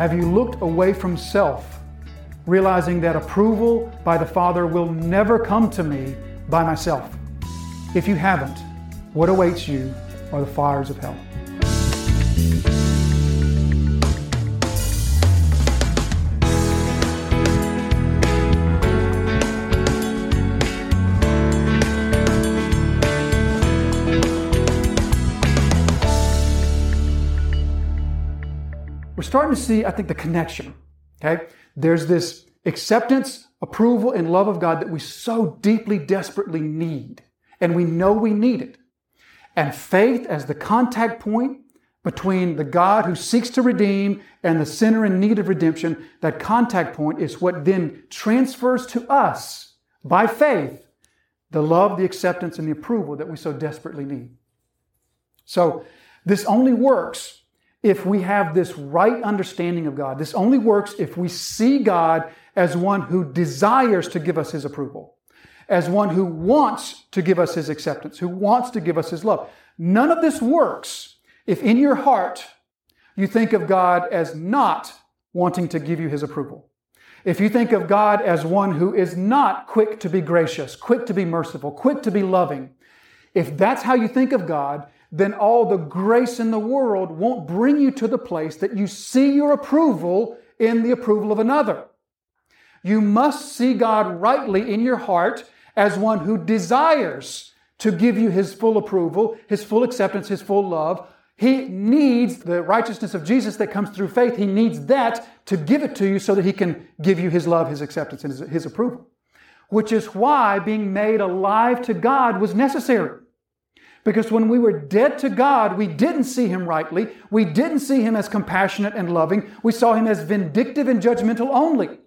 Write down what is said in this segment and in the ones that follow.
Have you looked away from self, realizing that approval by the Father will never come to me by myself? If you haven't, what awaits you are the fires of hell. Starting to see, I think, the connection. Okay? There's this acceptance, approval, and love of God that we so deeply, desperately need. And we know we need it. And faith as the contact point between the God who seeks to redeem and the sinner in need of redemption, that contact point is what then transfers to us by faith the love, the acceptance, and the approval that we so desperately need. So this only works if we have this right understanding of God. This only works if we see God as one who desires to give us his approval, as one who wants to give us his acceptance, who wants to give us his love. None of this works if in your heart you think of God as not wanting to give you his approval. If you think of God as one who is not quick to be gracious, quick to be merciful, quick to be loving, if that's how you think of God, then all the grace in the world won't bring you to the place that you see your approval in the approval of another. You must see God rightly in your heart as one who desires to give you his full approval, his full acceptance, his full love. He needs the righteousness of Jesus that comes through faith. He needs that to give it to you so that he can give you his love, his acceptance, and his, his approval. Which is why being made alive to God was necessary. Because when we were dead to God, we didn't see Him rightly. We didn't see Him as compassionate and loving. We saw Him as vindictive and judgmental only.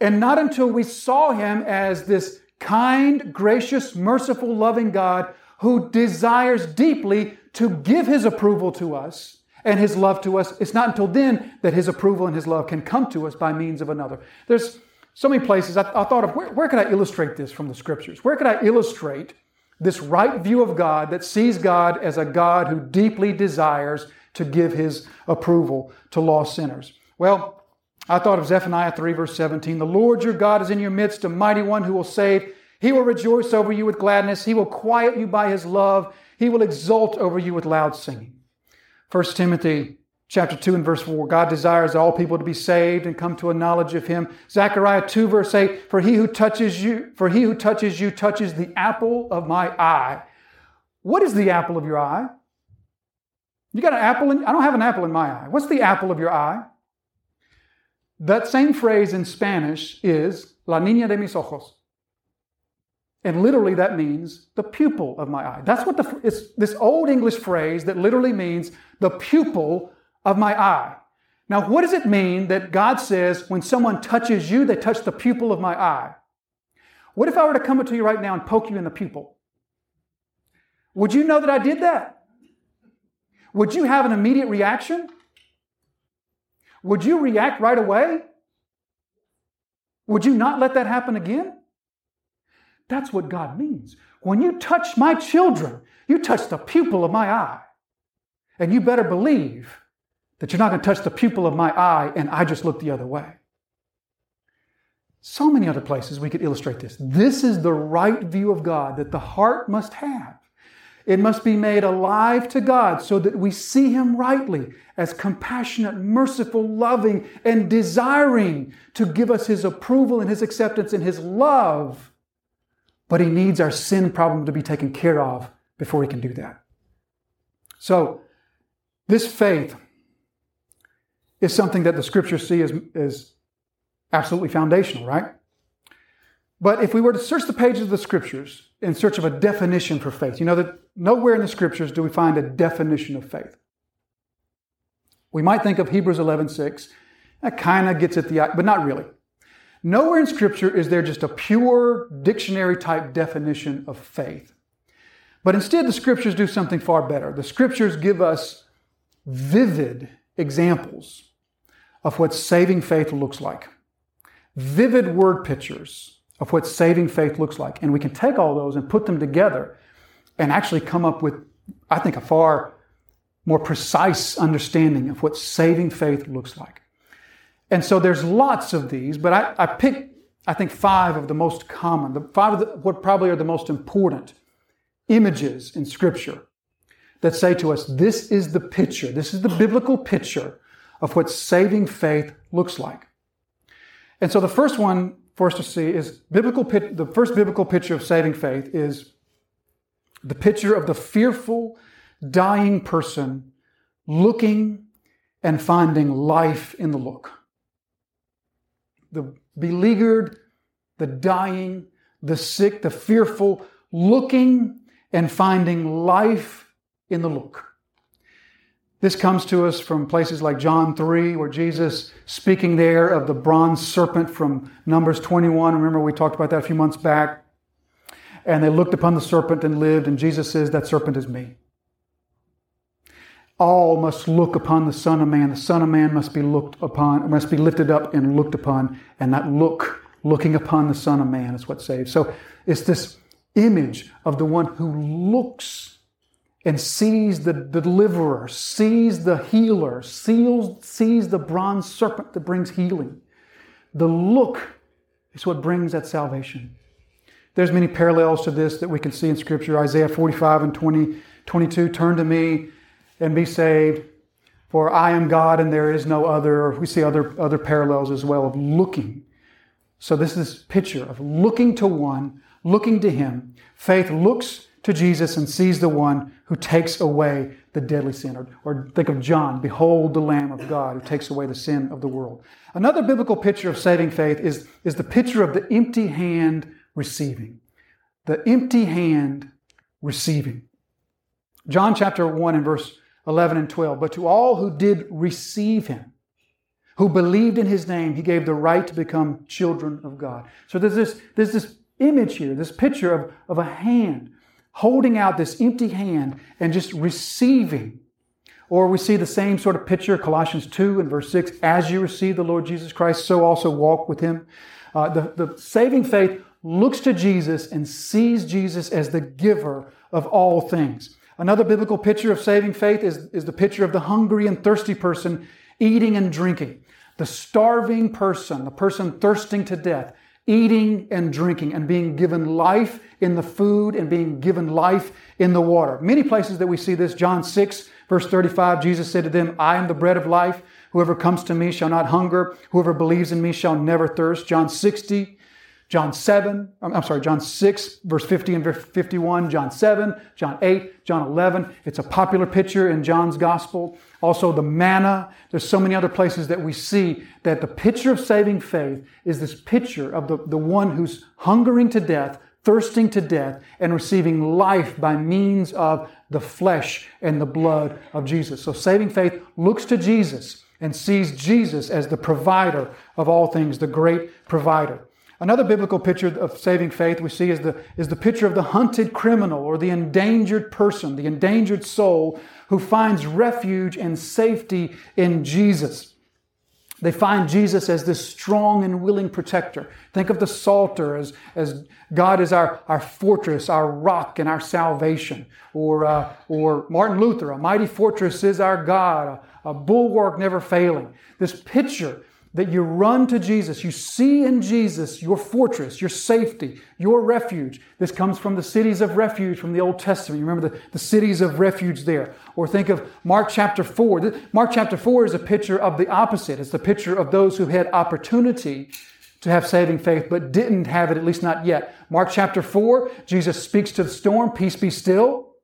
And not until we saw Him as this kind, gracious, merciful, loving God who desires deeply to give His approval to us and His love to us, it's not until then that His approval and His love can come to us by means of another. There's so many places I, I thought of where, where could I illustrate this from the scriptures? Where could I illustrate this right view of God that sees God as a God who deeply desires to give his approval to lost sinners. Well, I thought of Zephaniah 3, verse 17. The Lord your God is in your midst, a mighty one who will save. He will rejoice over you with gladness. He will quiet you by his love. He will exult over you with loud singing. 1 Timothy chapter 2 and verse 4 god desires all people to be saved and come to a knowledge of him. Zechariah 2 verse 8 for he who touches you for he who touches you touches the apple of my eye. What is the apple of your eye? You got an apple in, i don't have an apple in my eye. What's the apple of your eye? That same phrase in spanish is la niña de mis ojos. And literally that means the pupil of my eye. That's what the it's this old english phrase that literally means the pupil of my eye. Now, what does it mean that God says when someone touches you, they touch the pupil of my eye? What if I were to come up to you right now and poke you in the pupil? Would you know that I did that? Would you have an immediate reaction? Would you react right away? Would you not let that happen again? That's what God means. When you touch my children, you touch the pupil of my eye. And you better believe that you're not going to touch the pupil of my eye and I just look the other way. So many other places we could illustrate this. This is the right view of God that the heart must have. It must be made alive to God so that we see Him rightly as compassionate, merciful, loving, and desiring to give us His approval and His acceptance and His love. But He needs our sin problem to be taken care of before He can do that. So, this faith is something that the scriptures see as, as absolutely foundational, right? But if we were to search the pages of the scriptures in search of a definition for faith, you know that nowhere in the scriptures do we find a definition of faith. We might think of Hebrews 11:6. That kind of gets at the but not really. Nowhere in scripture is there just a pure dictionary type definition of faith. But instead the scriptures do something far better. The scriptures give us vivid examples of what saving faith looks like. Vivid word pictures of what saving faith looks like. And we can take all those and put them together and actually come up with, I think, a far more precise understanding of what saving faith looks like. And so there's lots of these, but I, I picked, I think, five of the most common, the five of the, what probably are the most important images in Scripture that say to us, this is the picture, this is the biblical picture of what saving faith looks like. And so the first one for us to see is biblical, the first biblical picture of saving faith is the picture of the fearful, dying person looking and finding life in the look. The beleaguered, the dying, the sick, the fearful, looking and finding life in the look. This comes to us from places like John 3, where Jesus, speaking there of the bronze serpent from Numbers 21, remember we talked about that a few months back, and they looked upon the serpent and lived, and Jesus says, That serpent is me. All must look upon the Son of Man. The Son of Man must be looked upon, must be lifted up and looked upon, and that look, looking upon the Son of Man is what saves. So it's this image of the one who looks and sees the deliverer, sees the healer, sees, sees the bronze serpent that brings healing. The look is what brings that salvation. There's many parallels to this that we can see in Scripture. Isaiah 45 and 20, 22, turn to me and be saved, for I am God and there is no other. We see other, other parallels as well of looking. So this is this picture of looking to one, looking to him. Faith looks to Jesus and sees the one who takes away the deadly sin. Or, or, think of John, behold the Lamb of God who takes away the sin of the world. Another biblical picture of saving faith is, is the picture of the empty hand receiving. The empty hand receiving. John chapter 1 and verse 11 and 12. But to all who did receive him, who believed in his name, he gave the right to become children of God. So there's this, there's this image here, this picture of, of a hand holding out this empty hand and just receiving. Or we see the same sort of picture, Colossians 2 and verse 6, as you receive the Lord Jesus Christ, so also walk with him. Uh, the, the saving faith looks to Jesus and sees Jesus as the giver of all things. Another biblical picture of saving faith is, is the picture of the hungry and thirsty person eating and drinking. The starving person, the person thirsting to death, eating and drinking and being given life in the food and being given life in the water. Many places that we see this, John 6, verse 35, Jesus said to them, I am the bread of life. Whoever comes to me shall not hunger. Whoever believes in me shall never thirst. John 60, John 7, I'm sorry, John 6, verse 50 and 51, John 7, John 8, John 11. It's a popular picture in John's gospel. Also, the manna. There's so many other places that we see that the picture of saving faith is this picture of the, the one who's hungering to death, thirsting to death, and receiving life by means of the flesh and the blood of Jesus. So, saving faith looks to Jesus and sees Jesus as the provider of all things, the great provider. Another biblical picture of saving faith we see is the, is the picture of the hunted criminal or the endangered person, the endangered soul who finds refuge and safety in Jesus. They find Jesus as this strong and willing protector. Think of the Psalter as, as God is our, our fortress, our rock, and our salvation. Or, uh, or Martin Luther, a mighty fortress is our God, a, a bulwark never failing. This picture that you run to Jesus. You see in Jesus your fortress, your safety, your refuge. This comes from the cities of refuge from the Old Testament. You remember the, the cities of refuge there. Or think of Mark chapter 4. Mark chapter 4 is a picture of the opposite. It's the picture of those who had opportunity to have saving faith but didn't have it, at least not yet. Mark chapter 4, Jesus speaks to the storm, peace be still.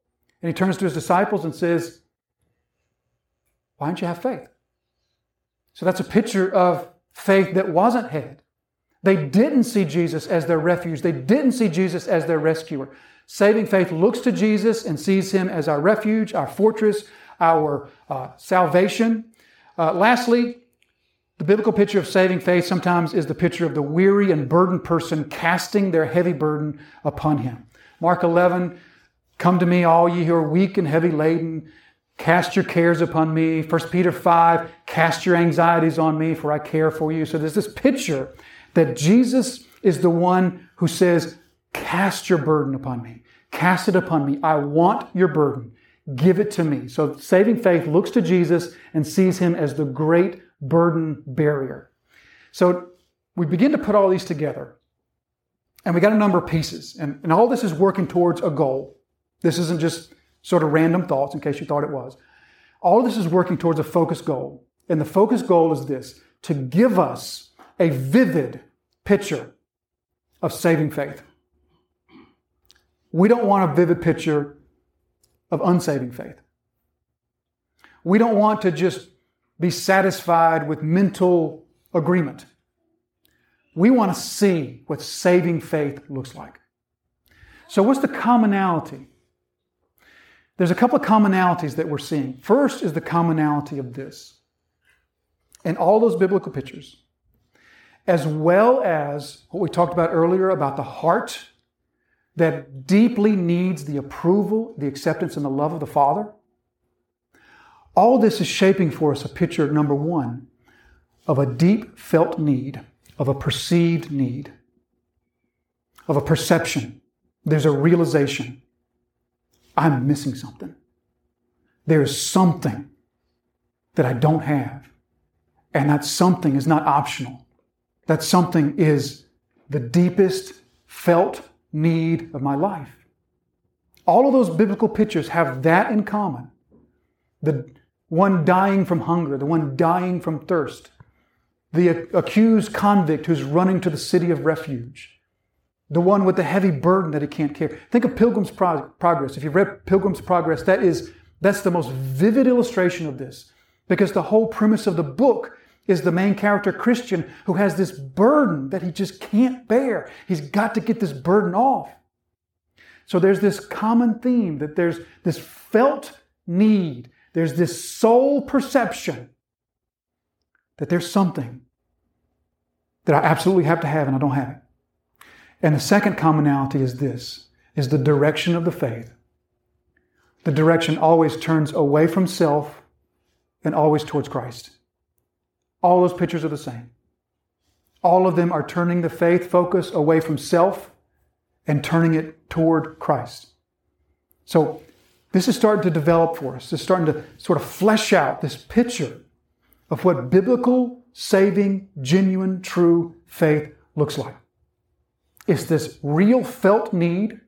And he turns to his disciples and says, Why don't you have faith? So that's a picture of faith that wasn't had. They didn't see Jesus as their refuge. They didn't see Jesus as their rescuer. Saving faith looks to Jesus and sees him as our refuge, our fortress, our uh, salvation. Uh, lastly, the biblical picture of saving faith sometimes is the picture of the weary and burdened person casting their heavy burden upon him. Mark 11, come to me, all ye who are weak and heavy laden, Cast your cares upon me. 1 Peter 5, cast your anxieties on me, for I care for you. So there's this picture that Jesus is the one who says, Cast your burden upon me. Cast it upon me. I want your burden. give it to me. So saving faith looks to Jesus and sees him as the great burden barrier. So we begin to put all these together. And we got a number of pieces. And, and all this is working towards a goal. This isn't just sort of random thoughts in case you thought it was. All of this is working towards a focused goal. And the focus goal is this to give us a vivid picture of saving faith. We don't want a vivid picture of unsaving faith. We don't want to just be satisfied with mental agreement. We want to see what saving faith looks like. So, what's the commonality? There's a couple of commonalities that we're seeing. First is the commonality of this. In all those biblical pictures, as well as what we talked about earlier about the heart that deeply needs the approval, the acceptance, and the love of the Father. All this is shaping for us a picture, number one, of a deep felt need, of a perceived need, of a perception. There's a realization I'm missing something. There's something that I don't have. And that something is not optional. That something is the deepest felt need of my life. All of those biblical pictures have that in common. The one dying from hunger, the one dying from thirst, the accused convict who's running to the city of refuge, the one with the heavy burden that he can't carry. Think of Pilgrim's Progress. If you've read Pilgrim's Progress, that is that's the most vivid illustration of this because the whole premise of the book is the main character Christian who has this burden that he just can't bear. He's got to get this burden off. So there's this common theme that there's this felt need, there's this soul perception that there's something that I absolutely have to have and I don't have it. And the second commonality is this is the direction of the faith. The direction always turns away from self and always towards Christ. All those pictures are the same. All of them are turning the faith focus away from self and turning it toward Christ. So this is starting to develop for us. It's starting to sort of flesh out this picture of what biblical, saving, genuine, true faith looks like. It's this real felt need,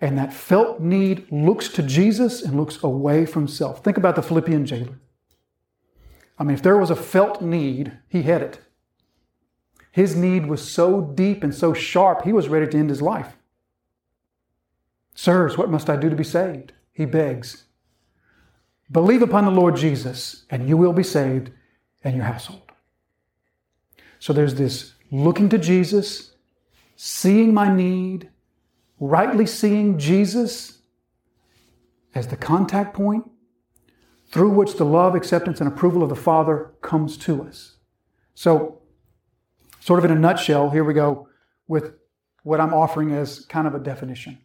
and that felt need looks to Jesus and looks away from self. Think about the Philippian jailer. I mean, if there was a felt need, he had it. His need was so deep and so sharp, he was ready to end his life. Sirs, what must I do to be saved? He begs. Believe upon the Lord Jesus, and you will be saved and your household. So there's this looking to Jesus, seeing my need, rightly seeing Jesus as the contact point, through which the love, acceptance, and approval of the Father comes to us. So, sort of in a nutshell, here we go with what I'm offering as kind of a definition.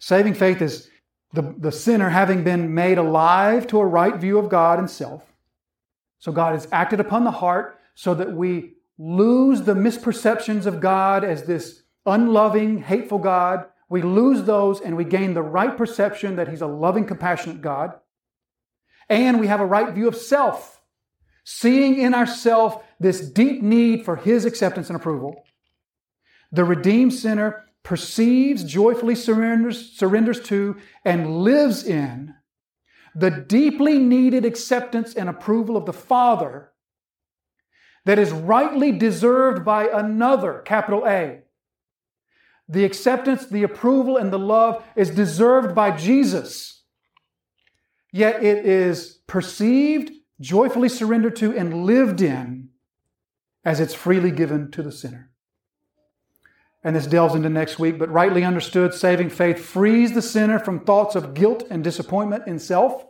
Saving faith is the, the sinner having been made alive to a right view of God and self. So, God has acted upon the heart so that we lose the misperceptions of God as this unloving, hateful God. We lose those and we gain the right perception that He's a loving, compassionate God. And we have a right view of self, seeing in ourself this deep need for His acceptance and approval. The redeemed sinner perceives, joyfully surrenders, surrenders to, and lives in the deeply needed acceptance and approval of the Father that is rightly deserved by another, capital A. The acceptance, the approval, and the love is deserved by Jesus yet it is perceived, joyfully surrendered to, and lived in as it's freely given to the sinner. And this delves into next week, but rightly understood, saving faith frees the sinner from thoughts of guilt and disappointment in self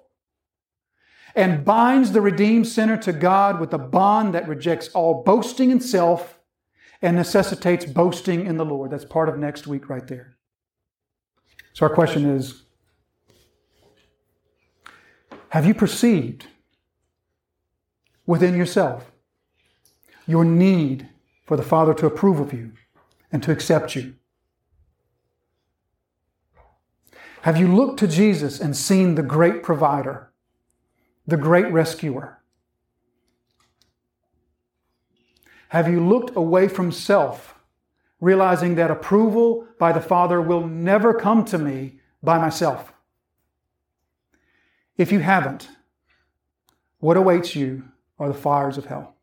and binds the redeemed sinner to God with a bond that rejects all boasting in self and necessitates boasting in the Lord. That's part of next week right there. So our question is have you perceived within yourself your need for the Father to approve of you and to accept you? Have you looked to Jesus and seen the great provider, the great rescuer? Have you looked away from self, realizing that approval by the Father will never come to me by myself? If you haven't, what awaits you are the fires of hell.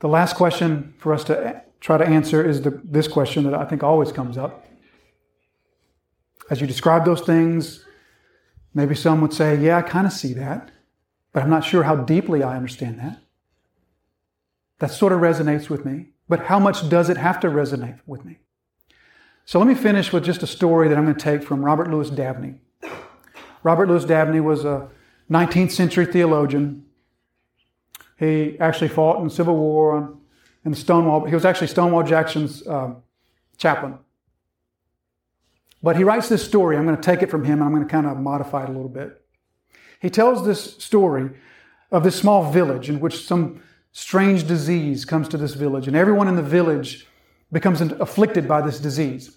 The last question for us to try to answer is the, this question that I think always comes up. As you describe those things, maybe some would say, Yeah, I kind of see that, but I'm not sure how deeply I understand that. That sort of resonates with me, but how much does it have to resonate with me? So let me finish with just a story that I'm going to take from Robert Lewis Dabney. Robert Lewis Dabney was a 19th century theologian he actually fought in the Civil War in the Stonewall. He was actually Stonewall Jackson's uh, chaplain. But he writes this story. I'm going to take it from him and I'm going to kind of modify it a little bit. He tells this story of this small village in which some strange disease comes to this village, and everyone in the village becomes afflicted by this disease.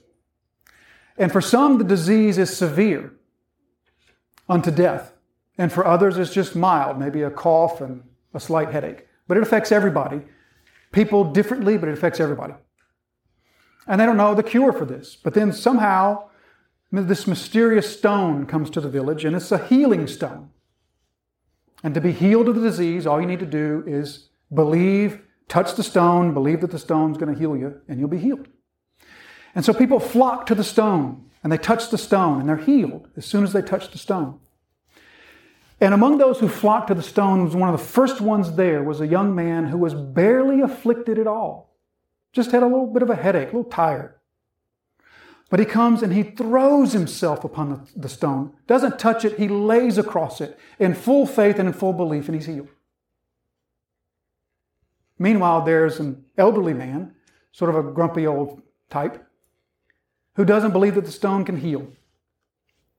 And for some, the disease is severe unto death. And for others, it's just mild, maybe a cough and a slight headache. But it affects everybody. People differently, but it affects everybody. And they don't know the cure for this. But then somehow, this mysterious stone comes to the village, and it's a healing stone. And to be healed of the disease, all you need to do is believe, touch the stone, believe that the stone's going to heal you, and you'll be healed. And so people flock to the stone, and they touch the stone, and they're healed as soon as they touch the stone. And among those who flocked to the stone was one of the first ones there was a young man who was barely afflicted at all. Just had a little bit of a headache, a little tired. But he comes and he throws himself upon the, stone, doesn't touch it, he lays across it in full faith and in full belief, and he's healed. Meanwhile, there's an elderly man, sort of a grumpy old type, who doesn't believe that the stone can heal.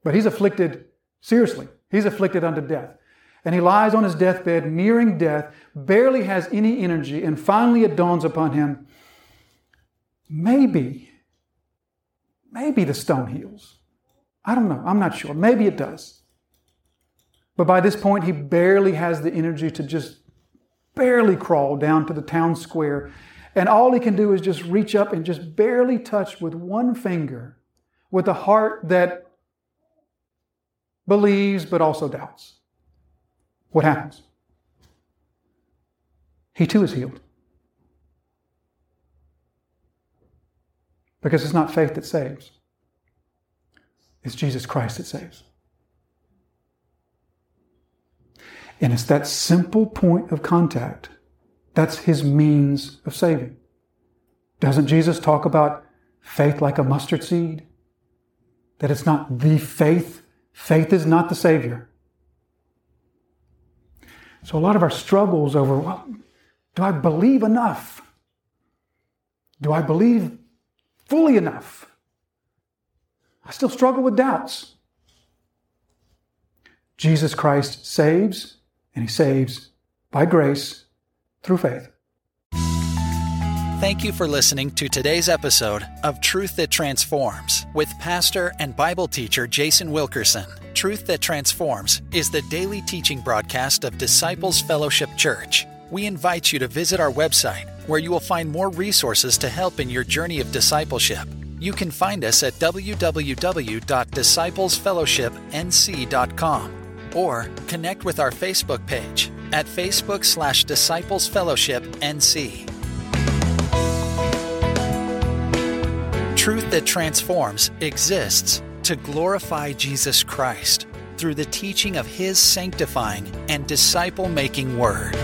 But he's afflicted seriously. He's afflicted unto death. And he lies on his deathbed, nearing death, barely has any energy, and finally it dawns upon him maybe, maybe the stone heals. I don't know. I'm not sure. Maybe it does. But by this point, he barely has the energy to just barely crawl down to the town square. And all he can do is just reach up and just barely touch with one finger with a heart that believes, but also doubts. What happens? He too is healed. Because it's not faith that saves, it's Jesus Christ that saves. And it's that simple point of contact that's his means of saving. Doesn't Jesus talk about faith like a mustard seed? That it's not the faith Faith is not the Savior. So a lot of our struggles over, well, do I believe enough? Do I believe fully enough? I still struggle with doubts. Jesus Christ saves, and He saves by grace through faith. Thank you for listening to today's episode of Truth That Transforms with pastor and Bible teacher Jason Wilkerson. Truth That Transforms is the daily teaching broadcast of Disciples Fellowship Church. We invite you to visit our website where you will find more resources to help in your journey of discipleship. You can find us at www.disciplesfellowshipnc.com or connect with our Facebook page at Facebook slash Disciples Fellowship NC. truth that transforms exists to glorify Jesus Christ through the teaching of His sanctifying and disciple making Word.